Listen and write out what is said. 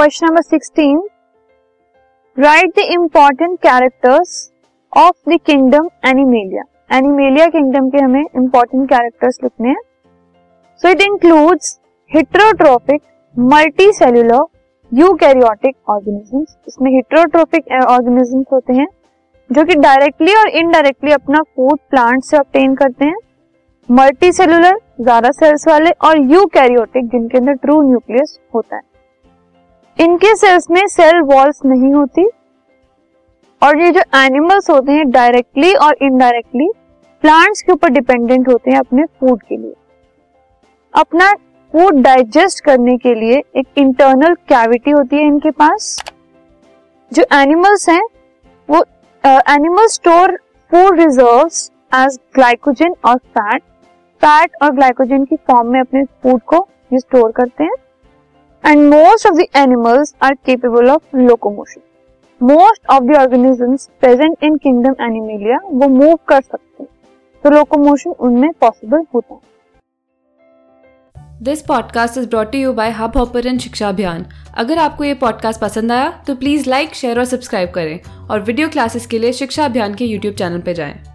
Question number sixteen write the important characters of the kingdom Animalia Animalia kingdom के हमें important characters लिखने हैं। So it includes heterotrophic multi cellular eukaryotic organisms इसमें heterotrophic organisms होते हैं, जो कि डायरेक्टली और इनडायरेक्टली अपना फ़ूड प्लांट से ऑप्टेन करते हैं। मल्टी सेलुलर ज़्यादा सेल्स वाले और यूकैरियोटिक जिनके अंदर ट्रू न्यूक्लियस होता है। इनके सेल्स में सेल वॉल्स नहीं होती। और ये जो एनिमल्स होते हैं डायरेक्टली और इनडायरेक्टली प्लांट्स के ऊपर डिपेंडेंट होते हैं अपने फ़ूड के लिए। अपना फ़ूड डाइजेस्ट करने के लिए एक इंटरनल कैविटी होती है इनके पास। जो एनिमल्स हैं, वो animal store food reserves as glycogen और फैट फैट और ग्लाइकोजन की फॉर्म में अपने फ़ूड को ये स्टोर करते हैं। And most of the animals are capable of locomotion most of the organisms present in kingdom animalia वो मूव कर सकते हैं। तो लोकोमोशन उनमें पॉसिबल होता है। This podcast is brought you by Hubhopper Shiksha Abhiyan अगर आपको ये पॉडकास्ट पसंद आया तो प्लीज़ लाइक शेयर और सब्सक्राइब करें। और वीडियो क्लासेस के लिए शिक्षा अभियान के यूट्यूब चैनल पर जाएँ।